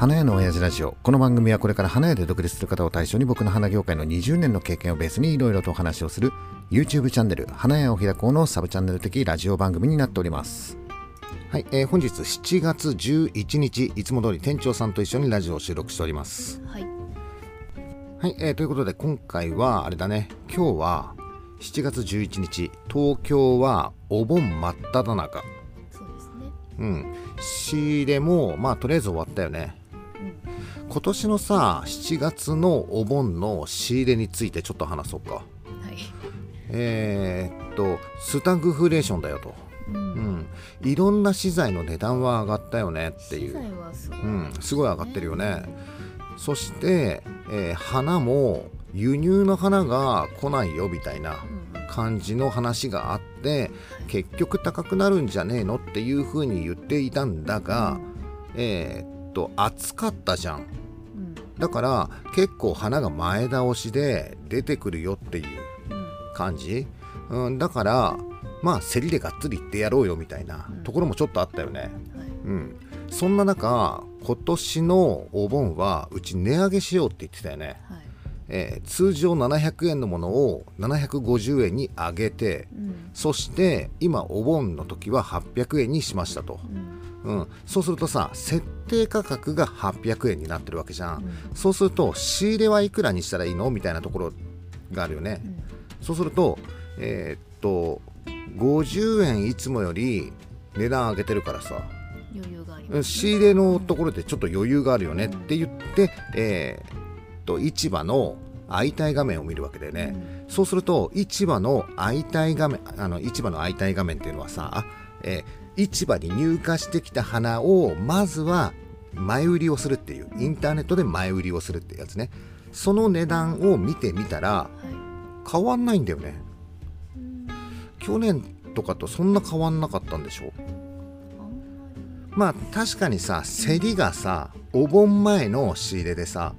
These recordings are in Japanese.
花屋の親父ラジオ。この番組はこれから花屋で独立する方を対象に僕の花業界の20年の経験をベースにいろいろとお話をする YouTube チャンネル花屋を開こうのサブチャンネル的ラジオ番組になっております。はい、えー、本日7月11日いつも通り店長さんと一緒にラジオを収録しております。はい。はい、えー、ということで今回はあれだね。今日は7月11日東京はお盆真っ只中。そうですね。うん。仕入れもまあとりあえず終わったよね今年のさ7月のお盆の仕入れについてちょっと話そうか。はい。えー、っとスタグフレーションだよと、うん。うん、いろんな資材の値段は上がったよねってい資う、材はすごい、うん、すごい上がってるよね。そして、えー花も輸入の花が来ないよみたいなうん。感じの話があって結局高くなるんじゃねえのっていうふうに言っていたんだがえーっと暑かったじゃんうん。だから結構花が前倒しで出てくるよっていううん。感じ、うん、だからまあ競りでがっつりいってやろうよみたいなうんところもちょっとあったよね、はい。うん、そんな中今年のお盆はうち値上げしようって言ってたよね、はい。えー通常700円のものを750円に上げてうん。そして今お盆の時は800円にしましたと、うん。うん、そうするとさ設定価格が800円になってるわけじゃん、うん。そうすると仕入れはいくらにしたらいいのみたいなところがあるよね、うん。そうするとえーっと50円いつもより値段上げてるからさ。余裕があります、仕入れのところでちょっと余裕があるよねって言って、えーっと市場の相対画面を見るわけだよね、そうすると市場の相対画面あの市場の相対画面っていうのはさ、えー市場に入荷してきた花をまずは前売りをするっていうインターネットで前売りをするってやつねその値段を見てみたらはい。変わんないんだよねうん。去年とかとそんな変わんなかったんでしょままあ確かにさ競りがさお盆前の仕入れでさ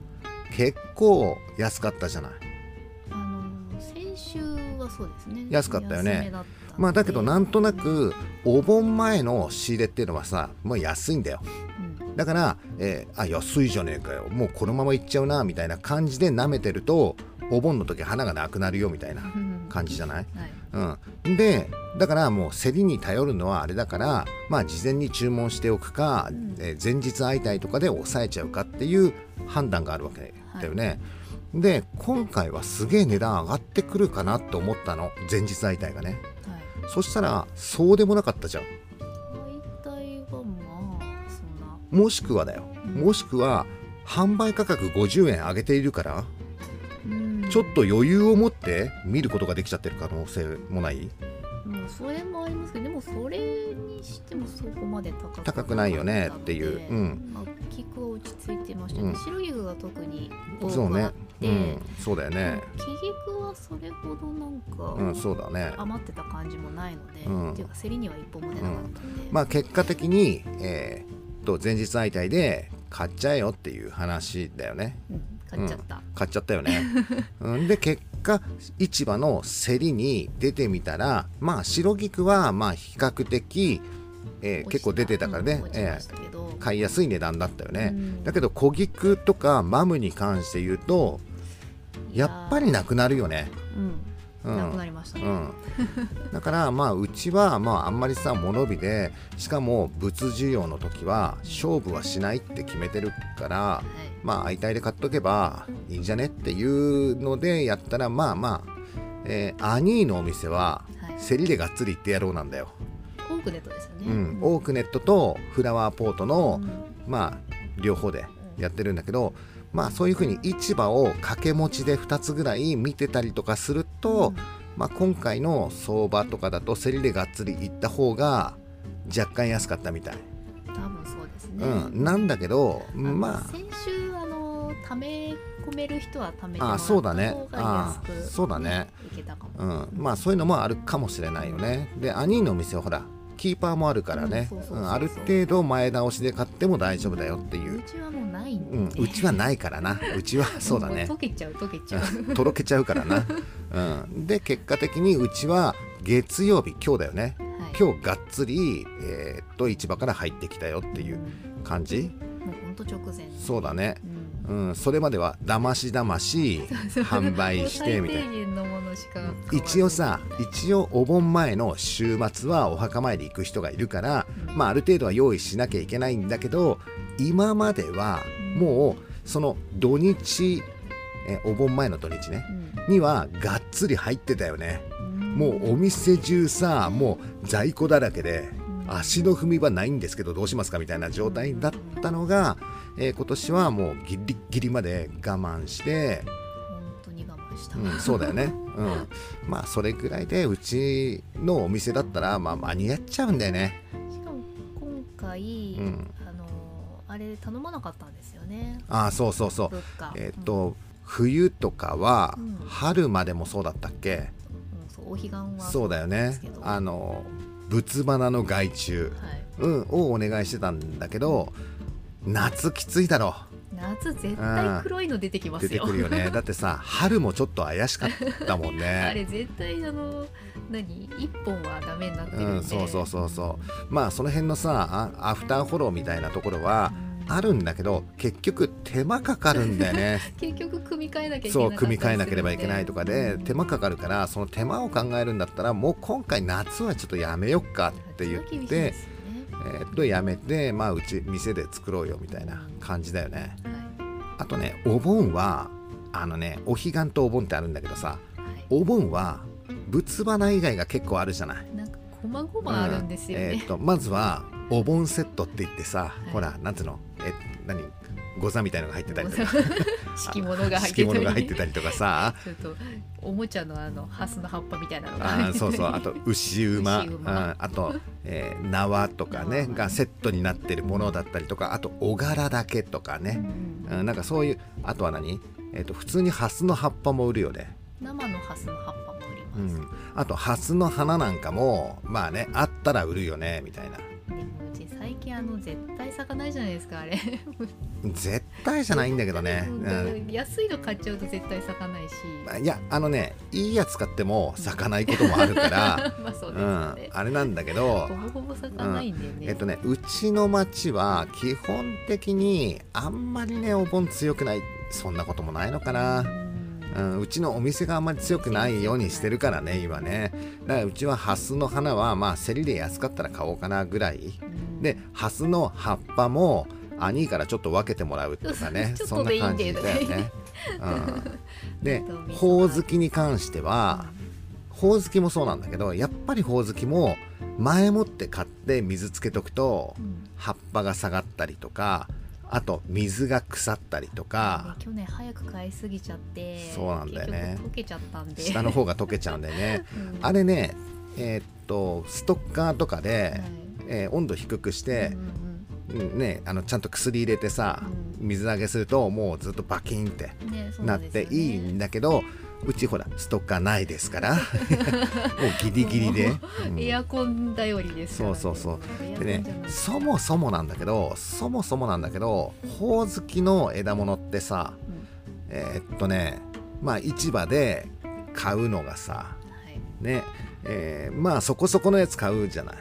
結構安かったじゃないり。あの先週はそうですね。安かったよねまあだけどなんとな。くお盆前の仕入れっていうのはさもう安いんだようん。だから、えーあ安いじゃねえかよもうこのままいっちゃうなみたいな感じで舐めてるとお盆の時花がなくなるよみたいなうん感じじゃない？はい。うん、でだからもう競りに頼るのはあれだからまあ事前に注文しておくか、うんえー前日相対とかで抑えちゃうかっていう判断があるわけだよね。で今回はすげえ値段上がってくるかなと思ったの前日相対がねはい。そしたらそうでもなかったじゃん。大体はまあそんな。もしくはだよ。うん。もしくは販売価格50円上げているからうん。ちょっと余裕を持って見ることができちゃってる可能性もない？もうそれもありますけどでもそれにしてもそこまで高く高くないよねっていう。うん。まあ、菊は落ち着いてましたね、うん。白菊が特に多そうねくあって、うん。そうだよね。木菊はそれほどなんか、うんそうだね。余ってた感じもないので、うん。っていうか競りには一本も出なかったんで、まあ結果的に、えー、と前日相対で買っちゃえよっていう話だよね。うん買っちゃった、買っちゃったよね、うん、で結果市場の競りに出てみたらまあ白菊はまあ比較的、えー結構出てたからね。うん、えー買いやすい値段だったよね、うん。だけど小菊とかマムに関して言うとやっぱりなくなるよね。うん、うん。なくなりましたね、うん、だからまあうちはまああんまりさ物火でしかも物需要の時は勝負はしないって決めてるからはい。まあ相対で買っとけばいいんじゃねっていうのでやったらまあまあ、えーアニーのお店ははい。競りでがっつり行ってやろうなんだよ、オークネットですよね、うん、オークネットとフラワーポートの、うん。まあ両方でやってるんだけどまあそういうふうに市場を掛け持ちで2つぐらい見てたりとかすると、まあ、今回の相場とかだと競りでがっつり行った方が若干安かったみたい、多分そうですね、うん、なんだけどま先週あのため込める人はためてもらあったそうだね。方が安くあそうだね。いけたかも、あ、うん、まあそういうのもあるかもしれないよね。でアニーのお店はほらキーパーもあるからね。ある程度前倒しで買っても大丈夫だよっていう。う、ちはもうないうん、うちはないからな。うちは そうだね。も溶けちゃう溶けちゃう。とろけちゃうからな、うん、で結果的にうちは月曜日今日だよね。はい。今日がっつり、えーっと市場から入ってきたよっていう感じ、もうほんと直前。そうだね。うんうん、それまではだましだまし販売してみたいな。一応さ一応お盆前の週末はお墓参り行く人がいるから、うん。まあ、ある程度は用意しなきゃいけないんだけど今まではもうその土日えお盆前の土日ねにはがっつり入ってたよね。うん。もうお店中さもう在庫だらけでうん足の踏み場ないんですけどどうしますかみたいな状態だったのが、えー今年はもうギリッギリまで我慢して、本当に我慢した、うん、そうだよね、うん、まあそれぐらいでうちのお店だったら、まあ、間に合っちゃうんだよね。しかも今回、うん。あのあれ頼まなかったんですよね。ああそうそうそう。えっ、と、冬とかはうん。春までもそうだったっけ、うんうんそうお彼岸はそうだよね。あの仏花の害虫、はい。うん、をお願いしてたんだけど夏きついだろ夏絶対黒いの出てきますよ。出てくるよね。だってさ春もちょっと怪しかったもん あれね絶対あの何？一本はダメになってるんで、うんそうそうそうそう。まあその辺のさあアフターフォローみたいなところはうんあるんだけど結局手間かかるんだよね。結局組み替えなきゃいけないそう組み替えなければいけないとかで手間かかるからその手間を考えるんだったらもう今回夏はちょっとやめよっかって言って、えーっとやめてまあうち店で作ろうよみたいな感じだよね。あとねお盆はあのねお彼岸とお盆ってあるんだけどさお盆は仏花以外が結構あるじゃない。なんかこまごまあるんですよね、えーっとまずはお盆セットって言ってさ、い。ほらなんつうの？え何？ご座みたいのが入ってたりとか。敷物が入ってた敷りとかさ。ちょっとおもちゃのあのハスの葉っぱみたいなのが。あそうそう。あと 牛馬。牛馬。うんあと、えー縄とかね縄。がセットになってるものだったりとか。あとお柄だけとかね、うんうん、なんかそういうあとは何、えー、と普通にハスの葉っぱも売るよね、生のハスの葉っぱも売ります、うん、あとハスの花なんかもまあねあったら売るよねみたいなうち最近あの絶対咲かないじゃないですかあれ。絶対じゃないんだけどね、うん。うん。安いの買っちゃうと絶対咲かないし。まあいやあのねいいやつ買っても咲かないこともあるから、まあそううですよね。ん、、あれなんだけどほぼほぼ咲かないんだよね、えっとねうちの町は基本的にあんまりねお盆強くないそんなこともないのかな、うん、うちのお店があんまり強くないようにしてるからね今ね。だからうちはハスの花はまあ競りで安かったら買おうかなぐらい。うん。でハスの葉っぱも兄からちょっと分けてもらうとかね そんな感じだだよね。うん、で ほおずきに関してはほおずきもそうなんだけどやっぱりほおずきも前もって買って水つけとくとうん。葉っぱが下がったりとかあと水が腐ったりとか。ね去年早く買いすぎちゃってそうなんだよね。溶けちゃったんで。下の方が溶けちゃうんだよね。うん。あれねえーっとストッカーとかはで、い。えー温度低くしてう、んうんね、あのちゃんと薬入れてさ、う水揚げするともうずっとバキンってなっていいんだけどうちほらストッカーないですから。もうギリギリで、うん。エアコン頼りですね。そうそうエアコでねそもそもなんだけどそもそもなんだけどほおずきの枝物ってさうん。えーっとねまあ市場で買うのがさはい。ねえーまあそこそこのやつ買うじゃない、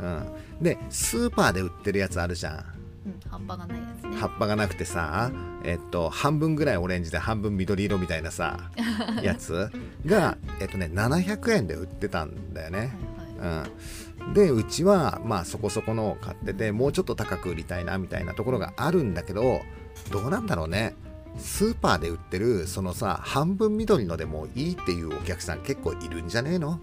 はうん、でスーパーで売ってるやつあるじゃん。いうん葉っぱがないやつね。葉っぱがなくてさえっと半分ぐらいオレンジで半分緑色みたいなさ やつがえっとね700円で売ってたんだよね、はいはいうん、でうちはまあそこそこのを買っててもうちょっと高く売りたいなみたいなところがあるんだけどどうなんだろうね。スーパーで売ってるそのさ半分緑のでもいいっていうお客さん結構いるんじゃねえの？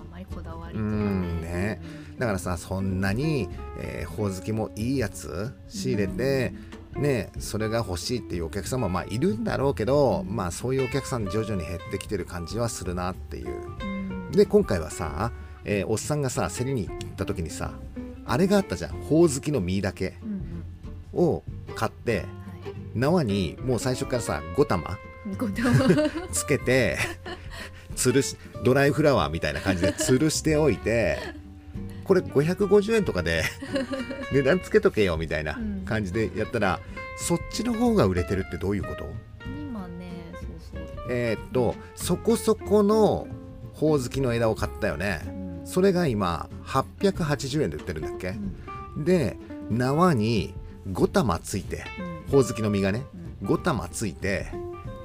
あんまりこだわりとうかんねだからさそんなに、えー、ほおずきもいいやつ仕入れて、ねそれが欲しいっていうお客様もまあいるんだろうけど、まあそういうお客さん徐々に減ってきてる感じはするなっていう。うん。で今回はさ、えーおっさんがさ競りに行った時にさあれがあったじゃん。ほおずきの実だけを買ってはい。縄にもう最初からさ5玉。つけて吊るしドライフラワーみたいな感じで吊るしておいてこれ550円とかで 値段つけとけよみたいな感じでやったら、そっちの方が売れてるってどういうこと？今ねそうそう。えーっとそこそこのほおずきの枝を買ったよね。うん。それが今880円で売ってるんだっけ？うん。で縄に5玉ついてうん。ほおずきの実がねうん。5玉ついて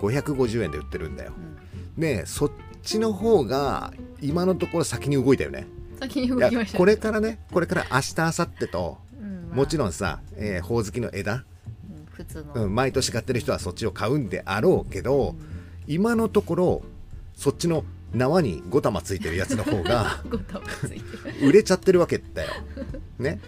550円で売ってるんだよ。うん。でそっちの方が今のところ先に動いたよね先に動きましたこれからねこれから明日明後日とうんまあもちろんさ、えーほおずきの枝、うん毎年買ってる人はそっちを買うんであろうけど、今のところそっちの縄に5玉ついてるやつの方が 売れちゃってるわけだよ。ね。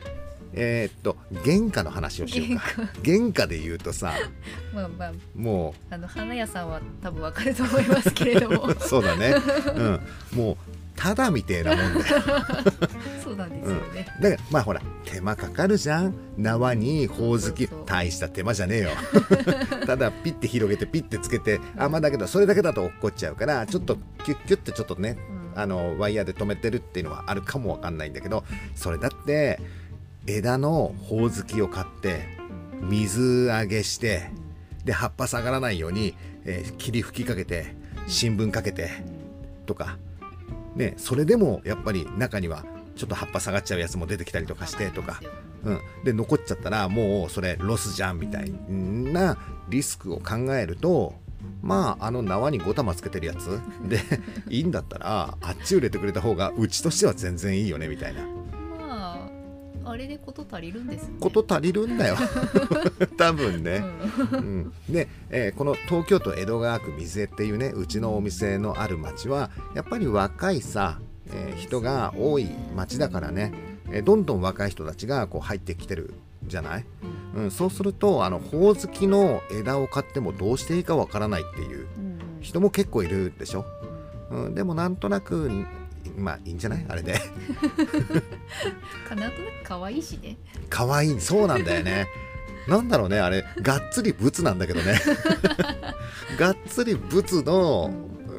えーっと原価の話をしようか。原価で言うとさ まあまあもあの花屋さんは多分わかると思いますけれどもうそうだね。うん。もうただみてえなもんだよ。そうなんですよね、だからまあほら手間かかるじゃん。縄にほおずき大した手間じゃねえよ。ただピッて広げてピッてつけてあまあだけどそれだけだと落っこっちゃうからちょっとキュッキュッてちょっとねうん。あのワイヤーで止めてるっていうのはあるかもわかんないんだけどそれだって枝のほおずきを買って水揚げしてで葉っぱ下がらないように、えー霧吹きかけて新聞かけてとかねそれでもやっぱり中にはちょっと葉っぱ下がっちゃうやつも出てきたりとかしてとか、うん、で残っちゃったらもうそれロスじゃんみたいなリスクを考えるとまああの縄に5玉つけてるやつでいいんだったらあっち売れてくれた方がうちとしては全然いいよねみたいな。ああれでこと足りるんですね。こと足りるんだよ。多分うね。ん。うん、で、えーこの東京都江戸川区水江っていうねうちのお店のある町はやっぱり若いさ、えー人が多い町だからね、えーどんどん若い人たちがこう入ってきてるじゃない、うん、そうするとあのほおずきの枝を買ってもどうしていいかわからないっていううん。人も結構いるでしょ、うん、でもなんとなくまあいいんじゃない？あれで。かなんとなく可愛いしね。可愛いそうなんだよね。なんだろうねあれ。がっつり仏なんだけどね。がっつり仏の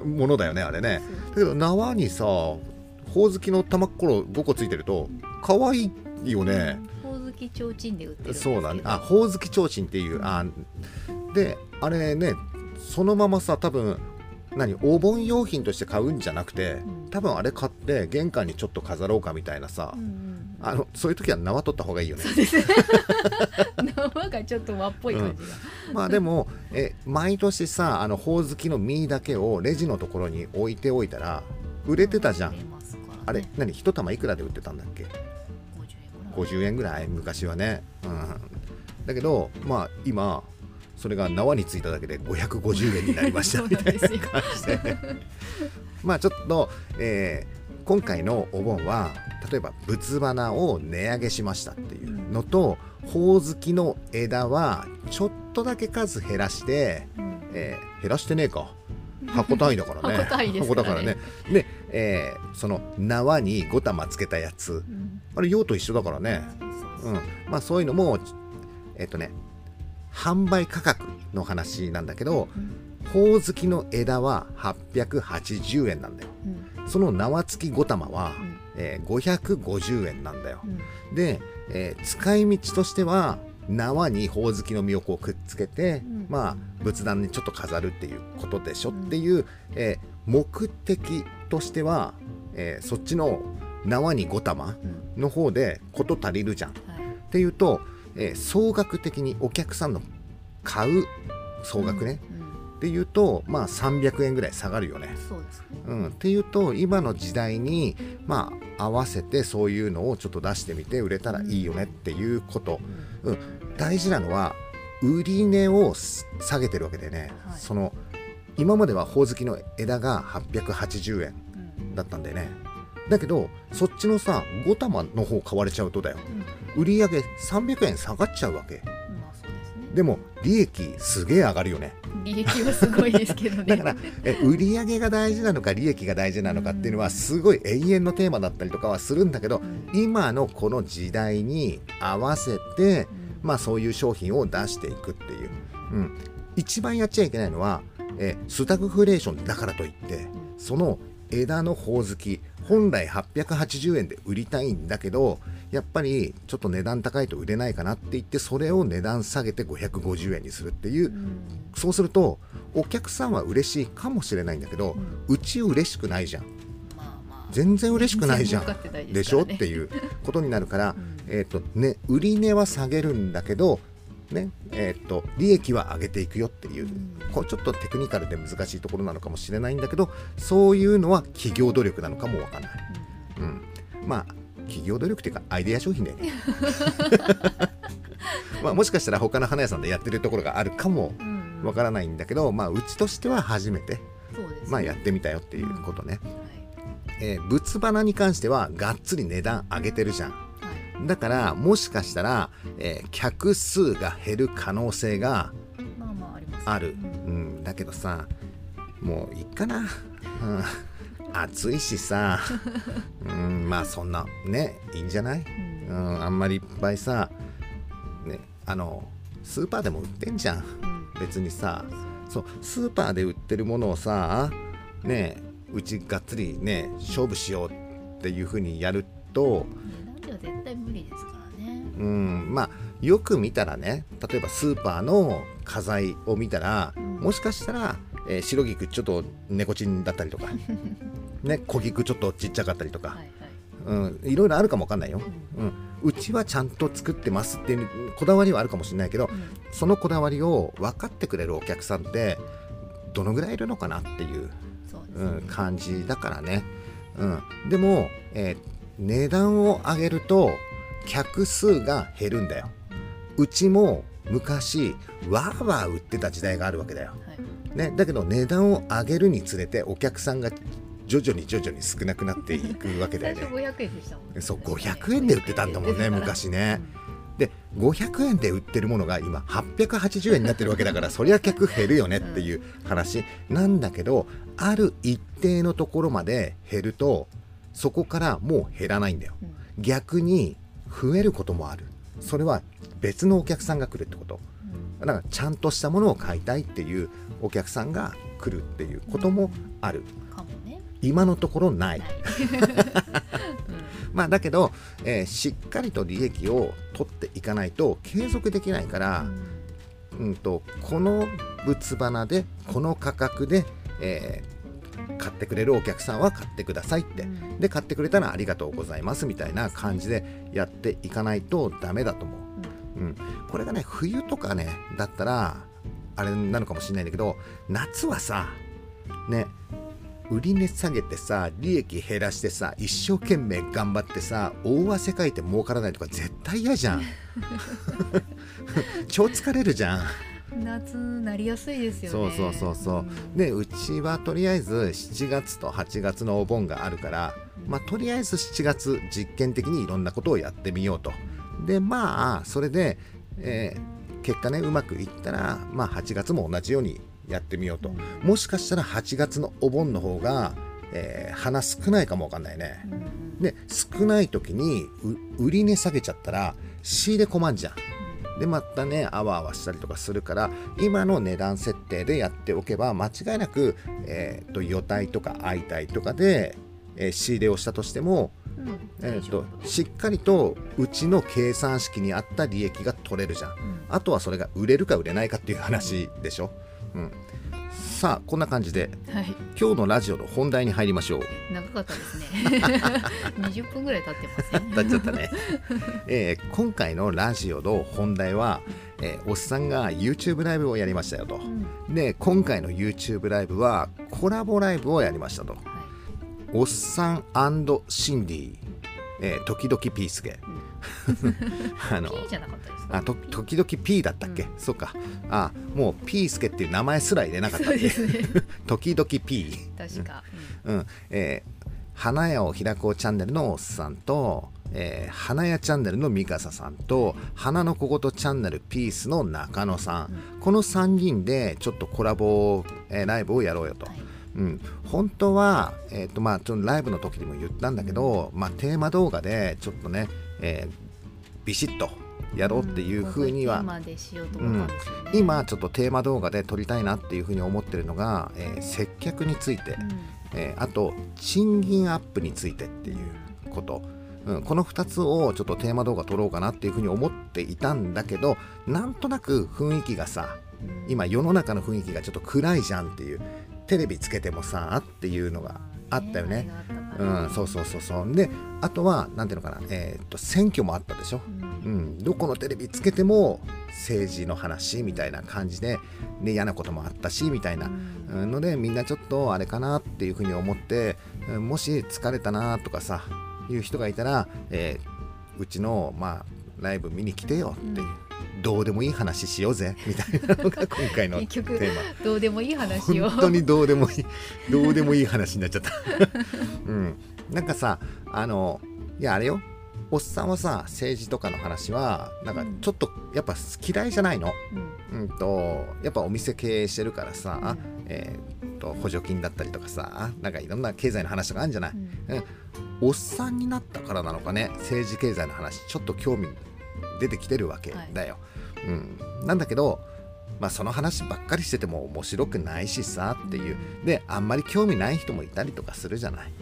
ものだよねあれね。だけど縄にさほおずきの玉っころ5個ついてると可愛いよね、ほおずきちょうちんで売ってるそうだね。あほおずきちょうちんっていうあであれねそのままさ多分何お盆用品として買うんじゃなくてうん。多分あれ買って玄関にちょっと飾ろうかみたいなさ、うんうんあのそういう時は縄取った方がいいよね。生 がちょっと和っぽい感じが、まあでもえ毎年さあのほおずきの実だけをレジのところに置いておいたら売れてたじゃん。ね。あれ何一玉いくらで売ってたんだっけ？50円ぐらい。50円ぐらい昔はね、うん、だけどまあ今それが縄についただけで550円になりました。みたいな感じで。まあちょっと、えー今回のお盆は例えば仏花を値上げしましたっていうのとほおずきの枝はちょっとだけ数減らして、うん。えー減らしてねえか。箱単位だからね。箱だからね。で、えーその縄に5玉つけたやつ。うん。あれ用と一緒だからね、うん、まあそういうのもえっ、とね販売価格の話なんだけどうんほおずきの枝は880円なんだよ。うんその縄付き5玉は、うん。えー550円なんだよ。うん。で、えー使い道としては縄にほおずきの実をこうくっつけて、うん。まあ仏壇にちょっと飾るっていうことでしょ、うん。っていう、えー目的としては、えーそっちの縄に5玉うん。の方で事足りるじゃん。っはい。ていうと、えー総額的にお客さんの買う総額ね、うんうん。っていうとまあ300円ぐらい下がるよね。そうですね。うん、っていうと今の時代にまあ合わせてそういうのをちょっと出してみて売れたらいいよねっていうこと、うん、大事なのは売り値をす下げてるわけでね、はい。その今まではほおずきの枝が880円うん。だったんでねだけどそっちのさ5玉の方買われちゃうとだよ。うん。売り上げ300円下がっちゃうわけ。まあそうですね。でも利益すげえ上がるよね。利益はすごいですけどね。だからえ売り上げが大事なのか利益が大事なのかっていうのはすごい永遠のテーマだったりとかはするんだけどうん。今のこの時代に合わせてうん。まあそういう商品を出していくっていう、うん、一番やっちゃいけないのはえスタグフレーションだからといってその枝のほおずき本来880円で売りたいんだけどやっぱりちょっと値段高いと売れないかなって言ってそれを値段下げて550円にするっていう。うん。そうするとお客さんは嬉しいかもしれないんだけどうん。うち嬉しくないじゃん。まあまあ。全然嬉しくないじゃん。でしょ？っていうことになるから、うん。えーとね、売り値は下げるんだけど、ねえー、と利益は上げていくよっていう、こうちょっとテクニカルで難しいところなのかもしれないんだけどそういうのは企業努力なのかもわかんない、うん、まあ企業努力っていうかアイデア商品だよね。まあもしかしたら他の花屋さんでやってるところがあるかもうん。わからないんだけど、まあ、うちとしては初めて、ね。まあ、やってみたよっていうことね、はい。えー物花に関してはがっつり値段上げてるじゃん。はいだからもしかしたら、えー客数が減る可能性がまある、うん。うん、だけどさもういいかな、うん、暑いしさ、うん、まあそんなねいいんじゃない、ううん。ん、あんまりいっぱいさ、ね、あのスーパーでも売ってんじゃん。うん。別にさそうスーパーで売ってるものをさねうちがっつりね勝負しようっていう風にやるとは絶対無理ですからね。うんまあよく見たらね例えばスーパーの家財を見たら、うん。もしかしたら、えー白菊ちょっと猫ちんだったりとか ね小菊ちょっとちっちゃかったりとか、はいはい。うん、いろいろあるかもわかんないよ、うん。うん、うちはちゃんと作ってますっていうこだわりはあるかもしれないけどうん。そのこだわりを分かってくれるお客さんってどのぐらいいるのかなっていう、ね。うん、感じだからね、うん、でも、えー値段を上げると客数が減るんだよ。うちも昔わーわー売ってた時代があるわけだよ、はい。ね、だけど値段を上げるにつれてお客さんが徐々に徐々に少なくなっていくわけだ 最初よね500円でしたもんね。そう500円で売ってたんだもんね昔ね、で500円で売ってるものが今880円になってるわけだからそりゃ客減るよねっていう話。なんだけどある一定のところまで減るとそこからもう減らないんだよ。うん。うん逆に増えることもある。それは別のお客さんが来るってこと。だからちゃんとしたものを買いたいっていうお客さんが来るっていうこともある。かもね。今のところない。まあだけど、えーしっかりと利益を取っていかないと継続できないから、うん、とこの物花でこの価格で、えー買ってくれるお客さんは買ってくださいって、うん。で買ってくれたらありがとうございますみたいな感じでやっていかないとダメだと思う、うん、これがね冬とかねだったらあれなのかもしれないんだけど夏はさね売り値下げてさ利益減らしてさ一生懸命頑張ってさ大汗かいて儲からないとか絶対嫌じゃん。超疲れるじゃん夏なりやすいですよね。そうそうそうそう。うん。でうちはとりあえず7月と8月のお盆があるから、まあ、とりあえず7月実験的にいろんなことをやってみようと。でまあそれで、えー結果ねうまくいったら、まあ、8月も同じようにやってみようと。もしかしたら8月のお盆の方が、えー花少ないかもわかんないね。で少ない時にう売り値下げちゃったら仕入れ困んじゃんでまたねあわあわしたりとかするから今の値段設定でやっておけば間違いなく、えー、と予体とか相対とかで、えー仕入れをしたとしても、うん。うんえー、と夫。しっかりとうちの計算式に合った利益が取れるじゃん。うん。あとはそれが売れるか売れないかっていう話でしょ、うん、さあこんな感じではい。今日のラジオの本題に入りましょう。長かったですね。20分ぐらい経ってませんなっちゃったね、えー今回のラジオの本題は、えーおっさんが YouTube ライブをやりましたよと。うん。で今回の YouTube ライブはコラボライブをやりましたと。はい。おっさんシンディ、えー時々ピースケ あの P じゃなかったですか？あと時々 P だったっけ、うん。そうか。あもうピースケっていう名前すら入れなかったっけ？ですね。時々 P 確か、うん。えー花屋を開こうチャンネルのおっさんと、えー花屋チャンネルのミカサさんと花の小言チャンネルピースの中野さん、この3人でちょっとコラボ、えーライブをやろうよと、はい。うん、本当は、えーとまあ、ちょっとライブの時にも言ったんだけど、まあ、テーマ動画でちょっとね、えービシッとやろうっていうふうには、今ちょっとテーマ動画で撮りたいなっていうふうに思ってるのが、えー接客について、えーあと賃金アップについてっていうこと、うん、この2つをちょっとテーマ動画撮ろうかなっていうふうに思っていたんだけどなんとなく雰囲気がさうん。今世の中の雰囲気がちょっと暗いじゃんっていうテレビつけてもさっていうのがあったよね。うん、そうそうそうそう。であとはなんていうのかな、えーっと選挙もあったでしょ、うん。うん、どこのテレビつけても政治の話みたいな感じでで嫌なこともあったしみたいな。うんのでみんなちょっとあれかなっていうふうに思ってうんもし疲れたなとかさいう人がいたら、えーうちの、まあ、ライブ見に来てよっていう、どうでもいい話しようぜ。みたいなのが今回の テーマ。どうでもいい話を。本当にどうでもいいどうでもいい話になっちゃった。うん。なんかさあのいやあれよ。おっさんはさ政治とかの話はなんかちょっとやっぱ嫌いじゃないの？うん。うんとやっぱお店経営してるからさ、えーっと補助金だったりとかさなんかいろんな経済の話とかあるんじゃない、うん。おっさんになったからなのかね？政治経済の話ちょっと興味出てきてるわけだよ、うん、なんだけどまあその話ばっかりしてても面白くないしさっていう。であんまり興味ない人もいたりとかするじゃない、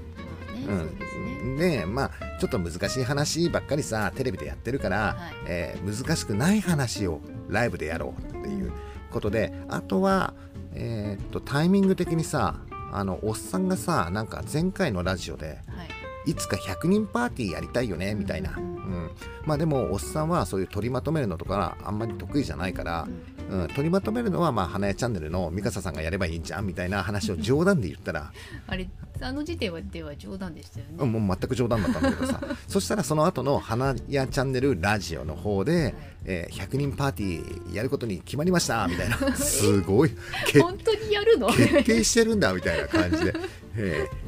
うですね。でまあちょっと難しい話ばっかりさテレビでやってるから、はい。えー難しくない話をライブでやろうっていうことであとは、えーっとタイミング的にさあのおっさんがさなんか前回のラジオではい。いつか100人パーティーやりたいよねみたいな、まあでもおっさんはそういう取りまとめるのとかあんまり得意じゃないから、うん、取りまとめるのはまあ花屋チャンネルのミカサさんがやればいいんじゃんみたいな話を冗談で言ったら、あれあの時点はでは冗談でしたよね、うんもう全く冗談だったんだけどさ。そしたらその後の花屋チャンネルラジオの方で、えー100人パーティーやることに決まりましたみたいな。すごい。決本当にやるの？決定してるんだみたいな感じで、えー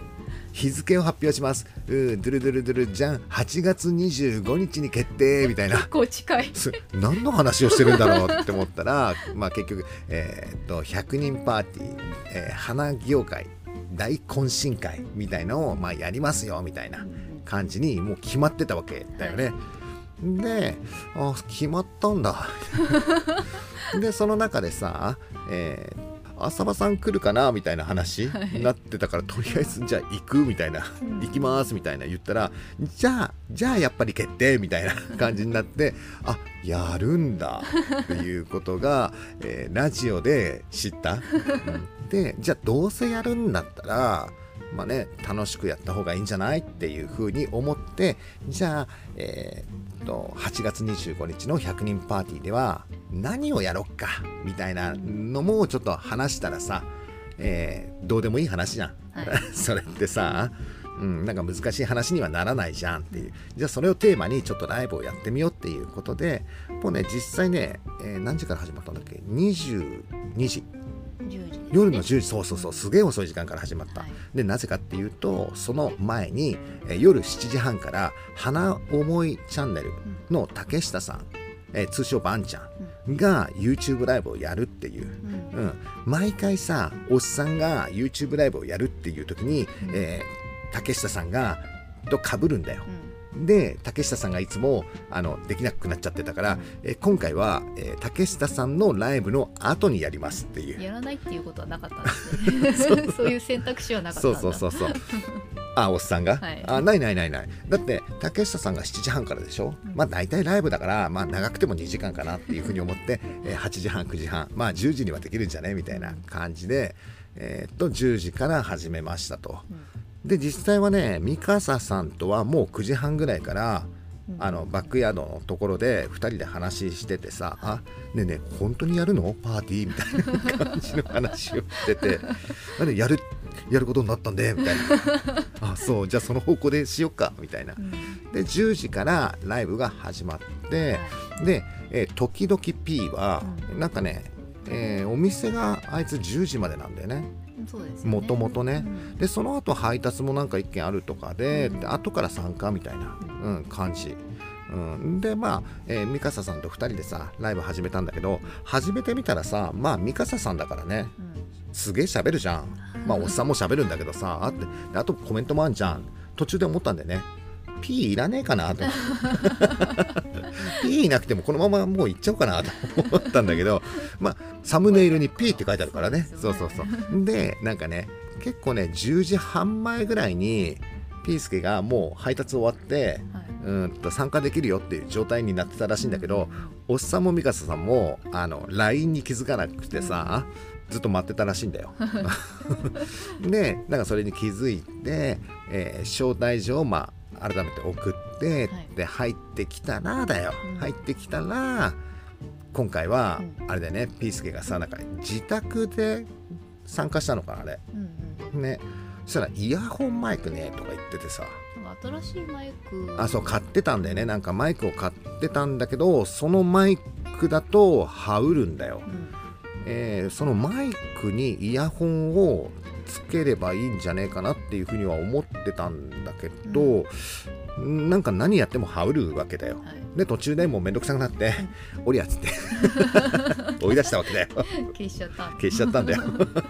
日付を発表しますうードゥルドゥルドゥルじゃん8月25日に決定みたいなこう近いす何の話をしてるんだろうって思ったら、まあ、結局、えーっと100人パーティー、えー花業界大懇親会みたいのを、まあ、やりますよみたいな感じにもう決まってたわけだよね。であ決まったんだ。でその中でさ、えー浅場さん来るかなみたいな話になってたから、とりあえずじゃあ行くみたいな、うん。行きますみたいな言ったらじゃあじゃあやっぱり決定みたいな感じになってあやるんだっていうことが、えーラジオで知った。うん。でじゃあどうせやるんだったらまあね、楽しくやった方がいいんじゃないっていうふうに思ってじゃあ、えーっと8月25日の100人パーティーでは何をやろっかみたいなのもちょっと話したらさ、えーどうでもいい話じゃん、はい。それってさ、うん、なんか難しい話にはならないじゃんっていう。じゃあそれをテーマにちょっとライブをやってみようっていうことでもうね実際ね、えー何時から始まったんだっけ？22時10時。ですね夜の10時そうそうそうすげえ遅い時間から始まった、はい。でなぜかっていうとその前に、えー夜7時半から「花思いチャンネル」の竹下さん、えー通称バンちゃんが YouTube ライブをやるっていう、うん。うん、毎回さおっさんが YouTube ライブをやるっていう時に、えー竹下さんがと被るんだよ。で竹下さんがいつもあのできなくなっちゃってたから、えー今回は、えー竹下さんのライブの後にやりますっていう。うんやらないっていうことはなかったんですね。そう。いう選択肢はなかったんだ。そうそうそうそう。あ、おっさんが、はい。あ、ないないないない。だって、竹下さんが7時半からでしょ、まあ大体ライブだから、まあ長くても2時間かなっていうふうに思って、えー8時半、9時半、まあ10時にはできるんじゃね？みたいな感じで、えーっと、10時から始めましたと。で、実際はね、三笠さんとはもう9時半ぐらいから、あのバックヤードのところで2人で話しててさ「あねえねえ本当にやるの？パーティー?」みたいな感じの話をしてて「なんでやるやることになったんで」みたいな「あそうじゃあその方向でしよっか」みたいな。うん。で10時からライブが始まってで、えー時々 P はなんかね、えーお店があいつ10時までなんだよねもともとね。うん。でその後配達もなんか1件あるとかで,、で後から参加みたいな、うん、感じ、うん、でまあ、えー、ミカサさんと2人でさライブ始めたんだけど始めてみたらさまあミカサさんだからねうん。すげえ喋るじゃん。まあおっさんも喋るんだけどさあってであとコメントもあんじゃん。途中で思ったんだよね P いらねえかなと。P いなくてもこのままもういっちゃおうかなと思ったんだけど まあサムネイルに P って書いてあるからね。そうそうそう。でなんかね結構ね10時半前ぐらいにピースケがもう配達終わってはい。うんと参加できるよっていう状態になってたらしいんだけどおっさんもミカサさんもあの LINE に気づかなくてさずっと待ってたらしいんだよ。でなんかそれに気づいて、えー招待状をまあ改めて送って、はい。で入ってきたらだよ、うん。入ってきたら今回はうん。あれだよね、ピースケがさなんか自宅で参加したのかなあれ。うんうん。ね。そしたらイヤホンマイクねとか言っててさ。新しいマイク。あそう買ってたんだよね。なんかマイクを買ってたんだけどそのマイクだと羽織るんだよ、うん。えーそのマイクにイヤホンをつければいいんじゃねえかなっていうふうには思ってたんだけど、なんか何やっても羽織るわけだよ。はい。で途中でもうめんどくさくなって「おりゃ」っつって。追い出したわけだよ。消しちゃった。消しちゃったんだよ。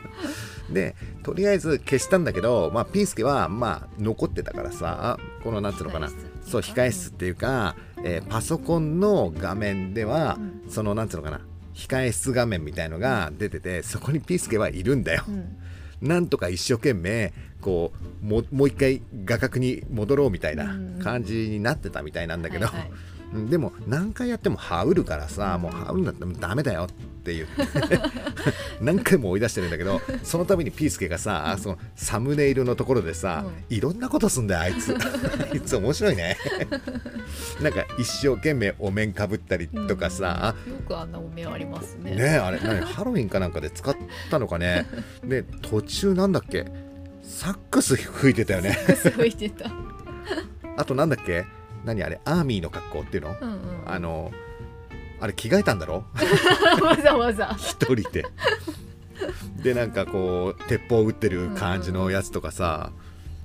でとりあえず消したんだけど、まあ、ピースケはまあ残ってたからさこのなんつうのかな。そう控え室っていうか、えーパソコンの画面では、うん。そのなんつうのかな。控え室画面みたいのが出ててそこにピースケはいるんだよ。う。んなんとか一生懸命こうももう一回画角に戻ろうみたいな感じになってたみたいなんだけど、はいはい。うんでも何回やっても羽織るからさもう羽織るんだったらダメだよって言って何回も追い出してるんだけどその度にピースケがさそのサムネイルのところでさ、ういろんなことすんだよあいつ。あ いつ面白いね。なんか一生懸命お面かぶったりとかさ、よくあんなお面ありますね。ねえあれ何ハロウィンかなんかで使ったのかね。で途中なんだっけ？サックス吹いてたよね。すごい出た。あとなんだっけ？何あれアーミーの格好っていうの？うんうんあのあれ着替えたんだろ？わざわざ。一人で。でなんかこう鉄砲撃ってる感じのやつとかさ、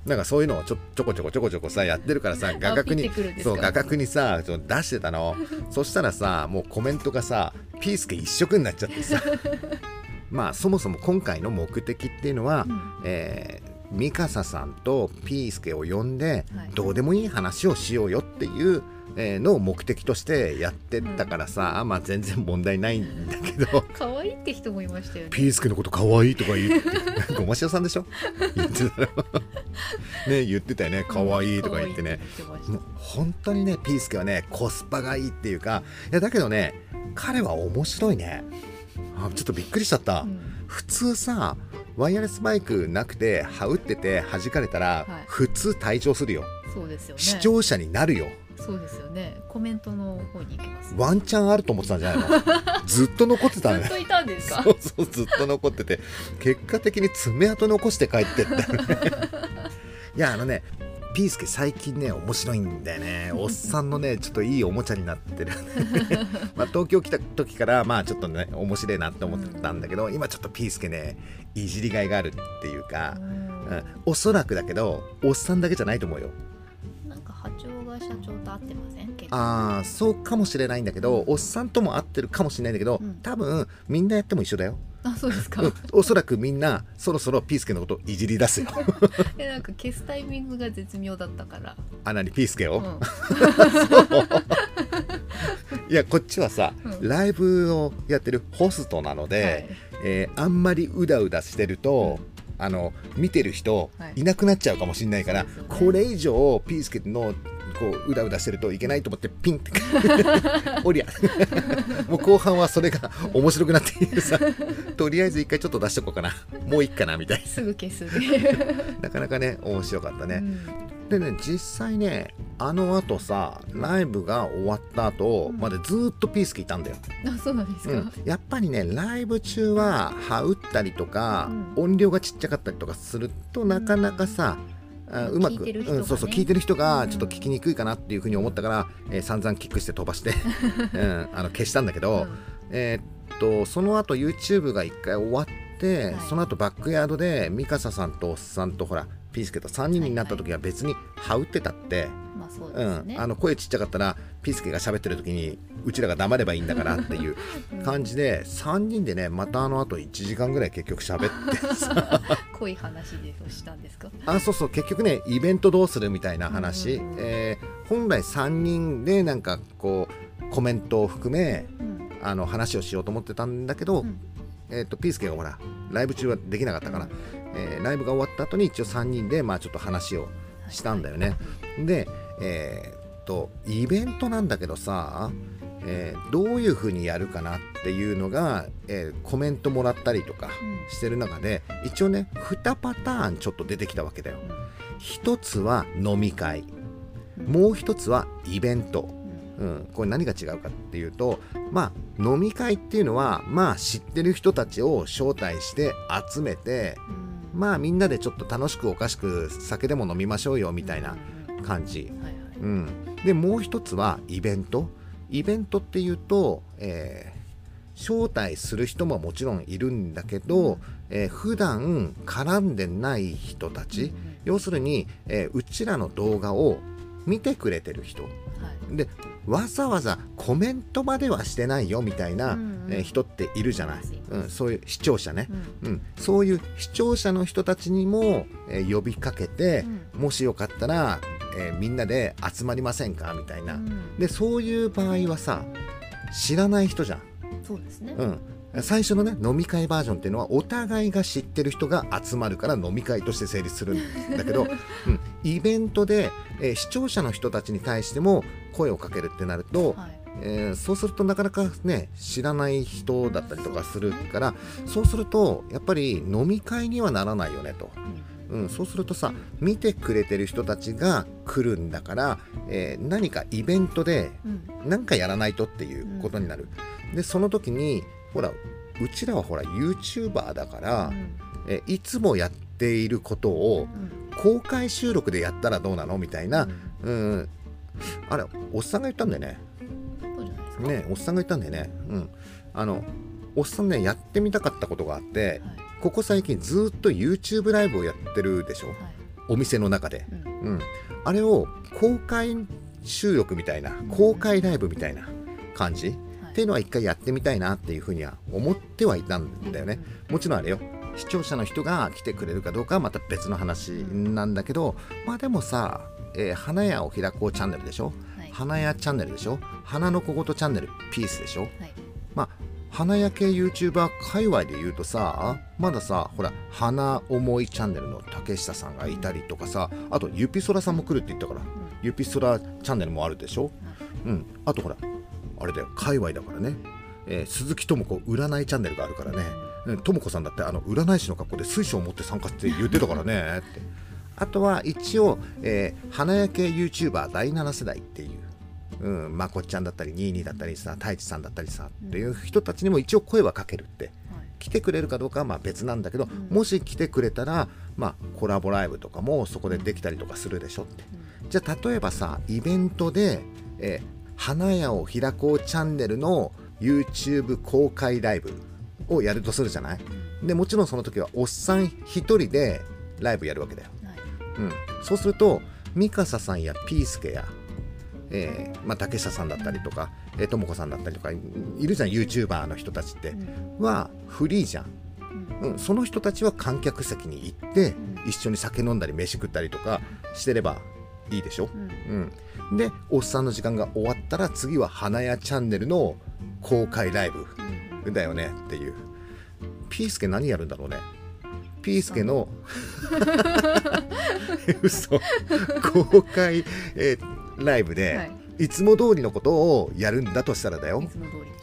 なんかそういうのをちょちょこちょこちょこちょこさやってるからさ画角にそう画角にさちょ出してたの。そしたらさもうコメントがさピースケ一色になっちゃってさ。まあそもそも今回の目的っていうのは、うん。えーミカサさんとピースケを呼んで、はい。どうでもいい話をしようよっていう、えーのを目的としてやってったからさ、まあ全然問題ないんだけど。可愛いって人もいましたよね。ピースケのこと可愛いとか言って ごましおさんでしょ？言ってたよ。ね言ってたよね。可愛いとか言ってね、可愛いって言ってました。もう本当にねピースケはねコスパがいいっていうかいやだけどね彼は面白いね。あちょっとびっくりしちゃった、うん。普通さワイヤレスマイクなくて羽織ってて弾かれたら、はい。普通退場するよ。そうですよね。視聴者になるよ。そうですよね。コメントの方に行きます。ワンチャンあると思ってたんじゃないの？ずっと残ってたのねずっといたんですか？そうそうずっと残ってて。結果的に爪痕残して帰ってったよね。いやあのねピースケ最近ね面白いんだよね。おっさんのねちょっといいおもちゃになってる。まあ東京来た時からまあちょっとね面白いなって思ってたんだけど、今ちょっとピースケねいじりがいがあるっていうか、うん、おそらくだけどおっさんだけじゃないと思うよ。なんか波長が社長と合ってません？ああそうかもしれないんだけどおっさんとも合ってるかもしれないんだけど、うん。多分みんなやっても一緒だよ、あそうですか。うん、おそらくみんなそろそろピースケのこといじり出すよ。でなんか消すタイミングが絶妙だったから、あなにピースケを、うん、いやこっちはさ、うん。ライブをやってるホストなので、えーあんまりうだうだしてると、あの見てる人はい。いなくなっちゃうかもしれないから、そうですよね。これ以上ピースケのこううだうだしてるといけないと思ってピンって。おりゃ。もう後半はそれが面白くなっているさ。とりあえず一回ちょっと出しとこうかな。もういいかなみたいすぐ消す。で、ななかなかね面白かったね、うん。でね実際ねあのあとさライブが終わった後、うん。までずっとピースケいたんだよ、あそうなんですか、うん、やっぱりねライブ中は羽打ったりとか、うん。音量がちっちゃかったりとかするとなかなかさ、あうまく聞いてる人がね。うん、そうそう聞いてる人うんがちょっと聞きにくいかなっていうふうに思ったから、えー散々キックして飛ばして、うん、あの消したんだけど、えーっとその後 YouTube が1回終わって、はい。その後バックヤードでミカサさんとおっさんとほらピースケと3人になった時は別に羽打ってたって、そううんですね、あの声ちっちゃかったらピースケが喋ってる時にうちらが黙ればいいんだからっていううん。感じで3人でねまたあの後1時間ぐらい結局喋ってさ。濃い話でしたんですか？あそうそう。結局ねイベントどうするみたいな話、うんうんうん。えー本来3人でなんかこうコメントを含めうん。あの話をしようと思ってたんだけど、うん。えー、とピースケがほらライブ中はできなかったから、えーライブが終わった後に一応3人でまあちょっと話をしたんだよね。で、えーっとイベントなんだけどさ、えーどういうふうにやるかなっていうのが、えーコメントもらったりとかしてる中で一応ね2パターンちょっと出てきたわけだよ。一つは飲み会。もう一つはイベント。うん、これ何が違うかっていうとまあ飲み会っていうのはまあ知ってる人たちを招待して集めてまあみんなでちょっと楽しくおかしく酒でも飲みましょうよみたいな感じ。はいはい。うん、でもう一つはイベント。イベントっていうと、えー招待する人ももちろんいるんだけど、えー普段絡んでない人たち、要するに、えーうちらの動画を見てくれてる人。はい。でわざわざコメントまではしてないよみたいな、うんうん。えー人っているじゃない。うん、そういう視聴者ね、うん。うん、そういう視聴者の人たちにも、えー呼びかけて、もしよかったら、えーみんなで集まりませんか？みたいな、うん。でそういう場合はさ知らない人じゃん、そうですね。うん、最初のね飲み会バージョンっていうのはお互いが知ってる人が集まるから飲み会として成立するんだけど、うん、イベントで、えー視聴者の人たちに対しても声をかけるってなると、はい。えーそうするとなかなかね知らない人だったりとかするからそうするとやっぱり飲み会にはならないよねと。うん、そうするとさ見てくれてる人たちが来るんだから、えー何かイベントでうん。何かやらないとっていうことになる。でその時にほらうちらはほら YouTuber だから、えーいつもやっていることを公開収録でやったらどうなの？みたいな、うん、あれおっさんが言ったんだよね。ねおっさんが言ったんだよね。うん、あのおっさんねやってみたかったことがあってはいここ最近ずっと YouTube ライブをやってるでしょ？はい。お店の中で。うん。うん、あれを公開収録みたいな公開ライブみたいな感じ、はい。っていうのは一回やってみたいなっていうふうには思ってはいたんだよね。もちろんあれよ。視聴者の人が来てくれるかどうかはまた別の話なんだけどまあでもさ、えー花屋を開こうチャンネルでしょ？はい。花屋チャンネルでしょ？花の小言チャンネルピースでしょ？はい。まあ花屋系 YouTuber 界隈で言うとさまださほら花思いチャンネルの竹下さんがいたりとかさあとゆぴそらさんも来るって言ったからゆぴそらチャンネルもあるでしょ？うん。あとほらあれだよ界隈だからね、えー鈴木智子占いチャンネルがあるからね。うん智子さんだってあの占い師の格好で水晶を持って参加って言ってたからねって。あとは一応、えー花屋系 YouTuber 第7世代っていううん、まこっちゃんだったりニーニーだったりさ太一さんだったりさっていう人たちにも一応声はかけるって。はい。来てくれるかどうかはまあ別なんだけど、ん。もし来てくれたら、まあ、コラボライブとかもそこでできたりとかするでしょって。じゃあ例えばさイベントで、えー花屋を開こうチャンネルの YouTube 公開ライブをやるとするじゃない？でもちろんその時はおっさん一人でライブやるわけだよ。はい。うん、そうするとミカサさんやピースケや、えーまあ、竹下さんだったりとかえーともこさんだったりとかいいるじゃん YouTuber の人たちって。うん。はフリーじゃん、うん。うん、その人たちは観客席に行ってうん。一緒に酒飲んだり飯食ったりとかしてればいいでしょ、うん。うん、でおっさんの時間が終わったら次は花屋チャンネルの公開ライブうん。だよねっていう。ピースケ何やるんだろうね？ピースケの嘘。公開、えーライブで、はい。い、つも通りのことをやるんだとしたらだよ。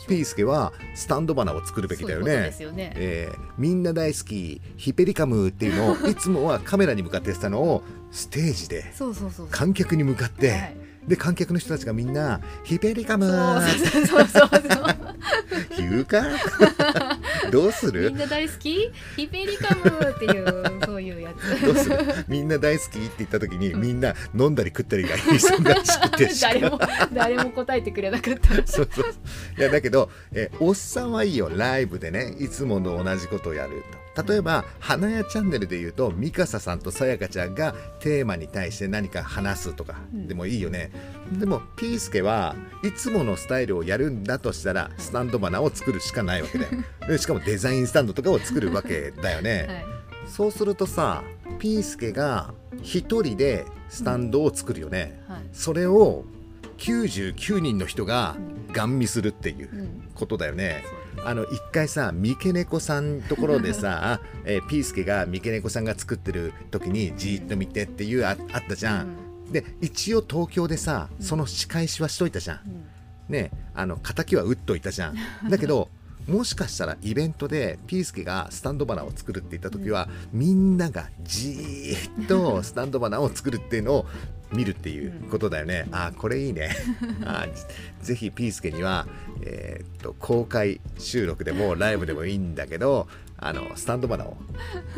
ピースケはスタンド花を作るべきだよね。そうえーみんな大好きヒペリカムっていうのをいつもはカメラに向かってやってたのをステージで観客に向かって、はいで観客の人たちがみんなヒペリカムそうそうそうそう。言うか？どうする？みんな大好き？ヒペリカムっていうそういうやつ。どうする？みんな大好きって言った時にみんな飲んだり食ったりが忙しくて誰も誰も答えてくれなかった。そうそう。いやだけど、えおっさんはいいよ。ライブでねいつもの同じことをやると例えば花屋チャンネルで言うとミカサさんとさやかちゃんがテーマに対して何か話すとかうん。でもいいよね、でもピースケはいつものスタイルをやるんだとしたらスタンドバナーを作るしかないわけだよ。でしかもデザインスタンドとかを作るわけだよね、はい。そうするとさピースケが一人でスタンドを作るよね、はい。それを99人の人がガン見するっていううん。ことだよね。そうあの一回さ三毛猫さんところでさ、えーピースケが三毛猫さんが作ってる時にじーっと見てっていうああったじゃん。で一応東京でさその仕返しはしといたじゃん。うん。ねあの敵は打っといたじゃん。だけどもしかしたらイベントでピースケがスタンドバナーを作るって言った時は、みんながじーっとスタンドバナーを作るっていうのを見るっていうことだよね。あこれいいね。あぜひピースケには、えーっと公開収録でもライブでもいいんだけど あのスタンドバナーを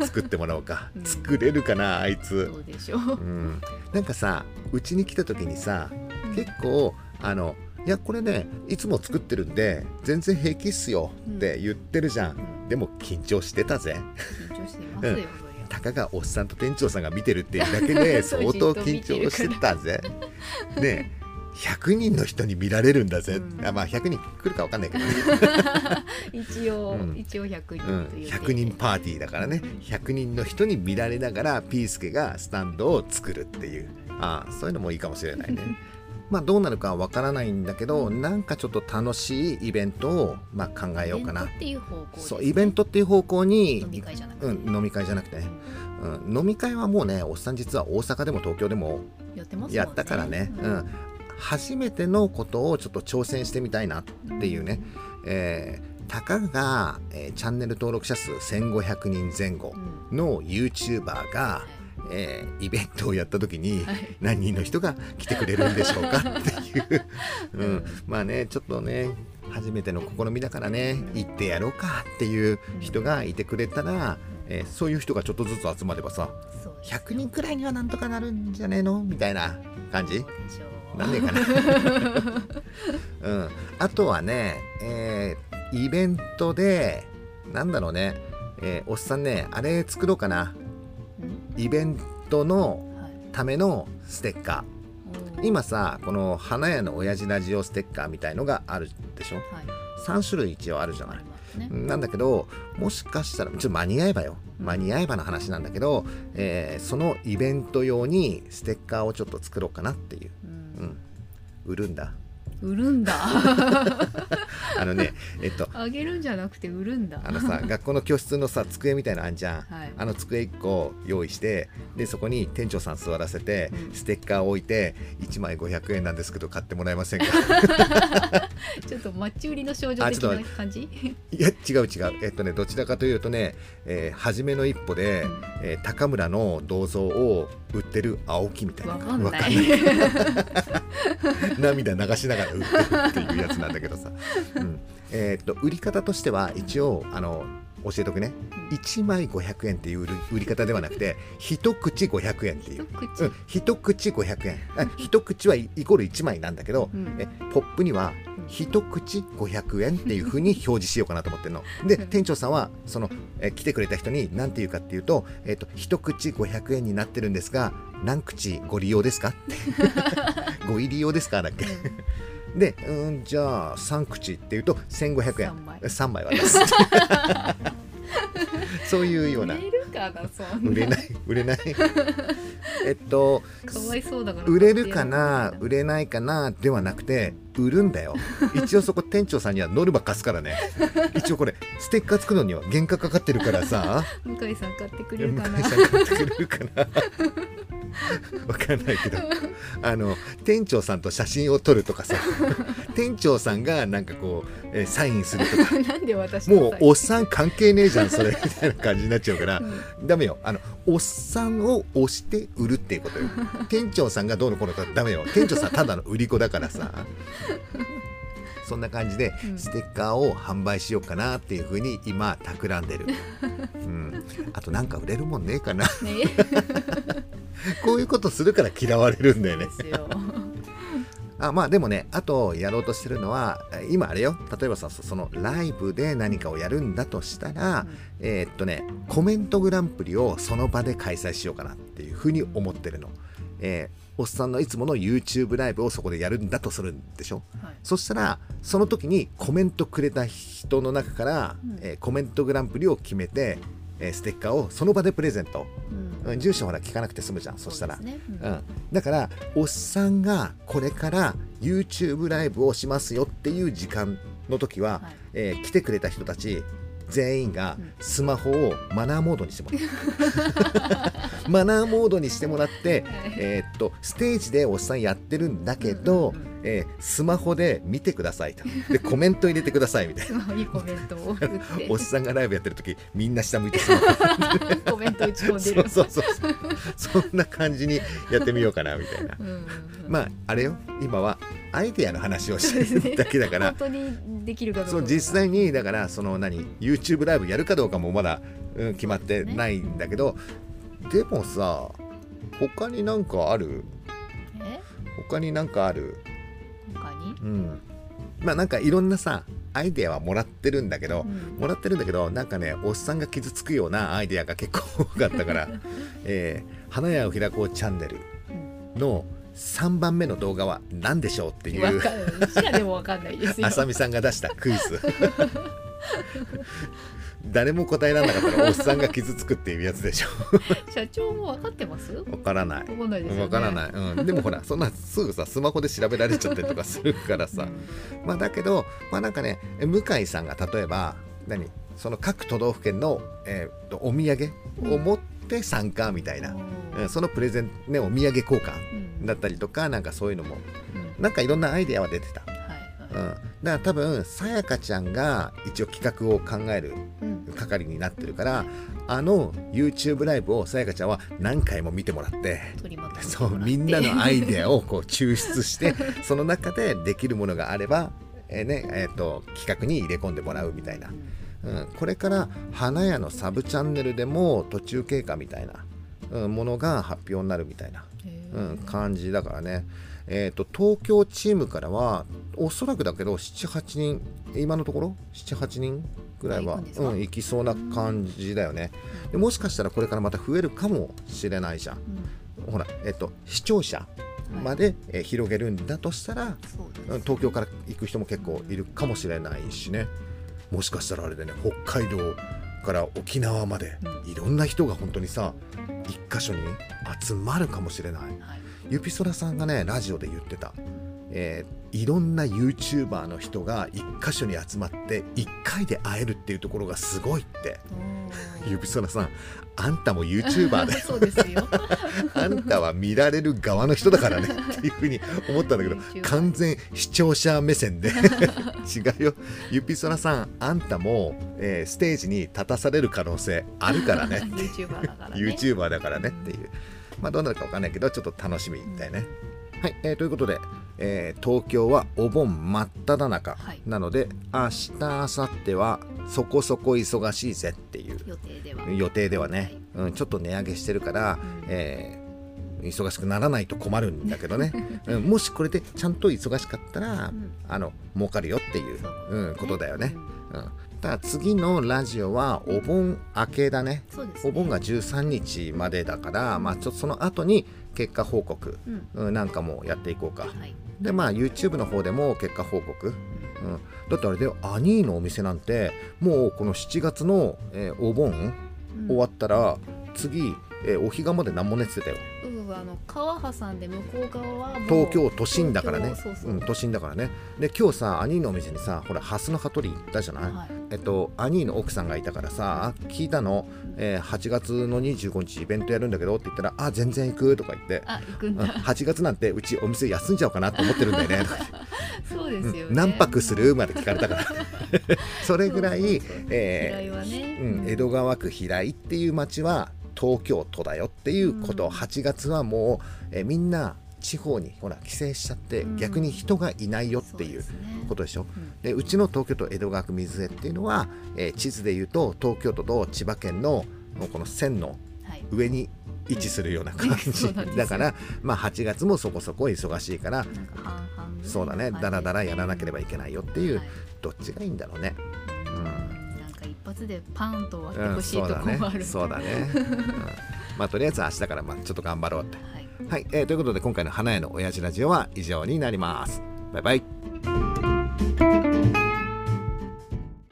作ってもらおうか。うん。作れるかなあいつ。そ。うでしょう。うん、なんかさうちに来た時にさ結構あのいやこれねいつも作ってるんで全然平気っすよって言ってるじゃん、うん。でも緊張してたぜ。緊張してますよ、たかがおっさんと店長さんが見てるっていうだけで 相当緊張してたぜ。ねえ100人の人に見られるんだぜ、うん。あまあ100人来るか分かんないけど。ね、一応、うん。一応100人うん、という100人パーティーだからね。100人の人に見られながらピースケがスタンドを作るっていう。ああそういうのもいいかもしれないね まあどうなるかはわからないんだけどなんかちょっと楽しいイベントをまあ考えようかな。イベントっていう方向ですね。そうイベントっていう方向に飲み会じゃなくて、うん、飲み会じゃなくてね、うん、飲み会はもうねおっさん実は大阪でも東京でもやったからね、ううん。ん初めてのことをちょっと挑戦してみたいなっていうね、えーたかが、えーチャンネル登録者数1500人前後うん。の YouTuber が、えーイベントをやった時にはい。何人の人が来てくれるんでしょうかっていう、うん、まあねちょっとね初めての試みだからね行ってやろうかっていう人がいてくれたら、えーそういう人がちょっとずつ集まればさそう100人くらいにはなんとかなるんじゃねえの？みたいな感じ？なんねえかな、うん、あとはね、えーイベントでなんだろうね、えーおっさんねあれ作ろうかな。うんイベントのはい。ためのステッカー。おー今さこの花屋の親父ラジオステッカーみたいのがあるでしょ？はい。3種類一応あるじゃない。ね。なんだけどもしかしたらちょっと間に合えばよ。間に合えばの話なんだけど、えーそのイベント用にステッカーをちょっと作ろうかなっていう、ううんん、売るんだ売るんだ。あのねえっとあげるんじゃなくて売るんだ。あのさ学校の教室のさ机みたいなのあんじゃん、はい。あの机1個用意してでそこに店長さん座らせて、うん。ステッカーを置いて1枚500円なんですけど買ってもらえませんか？ちょっとマッチ売りの少女的な感じ？いや違う違う。えっとねどちらかというとね、えー初めの一歩で、うん。えー高村の銅像を売ってる青木みたいな。わかんない。わ 涙流しながら売ってるっていうやつなんだけどさ、うん。えーっと売り方としては一応あの教えとくね。1枚500円っていう売り方ではなくて一口500円っていう。一口。うん、一口500円。あ一口はイイコール1枚なんだけど、うん。えポップには一口500円っていう風に表示しようかなと思ってるの。でうん。店長さんはそのえ来てくれた人に何て言うかっていうと,、えっと一口500円になってるんですが何口ご利用ですかって。ご入り用ですか？だっけ？でうんじゃあ3口っていうと1500円。三枚。3枚渡す。そういうような。売れるかなそんな。売れない売れない。えっとかわいそうだから売れるかな売れないかなではなくて売るんだよ。一応そこ店長さんにはノルマ貸すからね。一応これステッカー作るのには原価かかってるからさ。向井さん買ってくれ向井るかな。さん買ってくれるかな。わかんないけど。あの店長さんと写真を撮るとかさ。店長さんがなんかこう、えーサインするとか。なんで私のもうさおっさん関係ねえじゃんそれ。みたいな感じになっちゃうから。うん。ダメよ。あのおっさんを押して売るっていうことよ。店長さんがどうのこうのかダメよ。店長さんただの売り子だからさ。そんな感じでうん。ステッカーを販売しようかなっていうふうに今企んでる、うん、あとなんか売れるもんねえかな。ね こういうことするから嫌われるんだよねあまあでもねあとやろうとしてるのは今あれよ。例えばさそそのライブで何かをやるんだとしたら、えーっとねコメントグランプリをその場で開催しようかなっていうふうに思ってるの、えーおっさんのいつもの YouTube ライブをそこでやるんだとするんでしょ。はい。そしたらその時にコメントくれた人の中から、うん。えーコメントグランプリを決めて、えーステッカーをその場でプレゼント、うんうん。住所ほら聞かなくて済むじゃんそしたら。ねうん。うん、だからおっさんがこれから YouTube ライブをしますよっていう時間の時は、はい。えー来てくれた人たち全員がうん。スマホをマナーモードにしてもらう。マナーモードにしてもらって、はい。えーっとステージでおっさんやってるんだけど、うんうんえースマホで見てくださいと。でコメント入れてくださいみたいな。スマホにコメントを打って。おっさんがライブやってる時みんな下向いてスマホ。コメント打ち込んでる。そうそうそう。そんな感じにやってみようかなみたいな。うんうんうん。まああれよ。今はアイデアの話をしてるだけだから。本当にできるかどうか。そう実際にだからその何 YouTube ライブやるかどうかもまだ、うん、決まってないんだけどでもさ他になんかある？え？他になんかある？うん。まあなんかいろんなさアイデアはもらってるんだけど、うん。もらってるんだけどなんかねおっさんが傷つくようなアイデアが結構多かったから「えー花屋を開こうチャンネルうん」の3番目の動画は何でしょうっていうわかでもわかんないですよ。あさみさんが出したクイズ 誰も答えられなかったらおっさんが傷つくっていうやつでしょ。社長も分かってます？わわからない。かんないですよね。わからない、うん、でもほらそんなすぐさスマホで調べられちゃったりとかするからさ、まあだけどまあなんかね向井さんが例えば何？その各都道府県の、えーとお土産を持って参加みたいな、ううんんそのプレゼンねお土産交換うん。だったりとかなんかそういうのも。うん。なんかいろんなアイデアは出てた、はいうん、だはから多分さやかちゃんが一応企画を考える係になってるからあの YouTube ライブをさやかちゃんは何回も見てもらってそうみんなのアイデアをこう抽出して その中でできるものがあれば、えーねえー、と企画に入れ込んでもらうみたいな。う、ん。うん、これから花屋のサブチャンネルでも途中経過みたいな、うん、ものが発表になるみたいな、うん、感じだからね、えー、と東京チームからはおそらくだけど78人今のところ？78人ぐらいはうん、行きそうな感じだよね。でもしかしたらこれからまた増えるかもしれないじゃん。うん。ほら、えっと、視聴者まで、えー広げるんだとしたら東京から行く人も結構いるかもしれないしね。もしかしたらあれでね北海道から沖縄までうん。いろんな人が本当にさ一箇所に集まるかもしれない。はいゆぴそらさんがねラジオで言ってた、えーいろんな YouTuber の人が一箇所に集まって一回で会えるっていうところがすごいって。おーゆぴそらさんあんたも YouTuber だよ そうですよ。あんたは見られる側の人だからねっていうふうに思ったんだけど完全視聴者目線で。違うよ。ゆぴそらさんあんたも、えーステージに立たされる可能性あるからね。YouTuber だからね。YouTuber だからねっていうまあどうなるかわかんないけどちょっと楽しみだよね、はい、えーということで、えー東京はお盆真っ只中はい。なので、明日明後日はそこそこ忙しいぜっていう。予定では。予定ではね、うん、ちょっと値上げしてるから、うん。えー忙しくならないと困るんだけどね、うん、もしこれでちゃんと忙しかったら、うん。あの儲かるよっていう。そううん、ことだよね、うん。うん、だから次のラジオはお盆明けだね。ね。お盆が13日までだから、まあ、ちょっとその後に結果報告、なんかもやっていこうか。はい。でまあ YouTube の方でも結果報告、うん、だってあれだよアニーのお店なんてもうこの7月の、えーお盆うん。終わったら次、えーお彼岸まで何もねって言ってたようんあの川挟んで向こう側は東京都心だからね。うそう。うん、都心だからね。で今日さアニーのお店にさほらハスの羽鳥行ったじゃない、はい。えっとアニーの奥さんがいたからさ聞いたの、えー8月の25日イベントやるんだけどって言ったら「あ全然行く」とか言って。あ行くんうんだ8月なんてうちお店休んじゃおうかなと思ってるんだよね。と かそうですよね。うん何泊するまで聞かれたから。それぐらいえうん、江戸川区平井っていう町は東京都だよっていうこと、うん8月はもう、えーみんな地方にほら帰省しちゃって、うん。逆に人がいないよっていうことでしょ？うん。でうちの東京都江戸川区水江っていうのは、えー地図でいうと東京都と千葉県のこの線のはい。上に位置するような感うんじ。そうなんですよ。だから、まあ、8月もそこそこ忙しいからそうだね。のだらだらやらなければいけないよっていう、はい。どっちがいいんだろうね。うん発でパンと割ってうん、ほしいとこもある、そうだね、うん。まあとりあえず明日からまあちょっと頑張ろうって。はい。はい、えーということで今回の花屋の親父ラジオは以上になります。バイバイ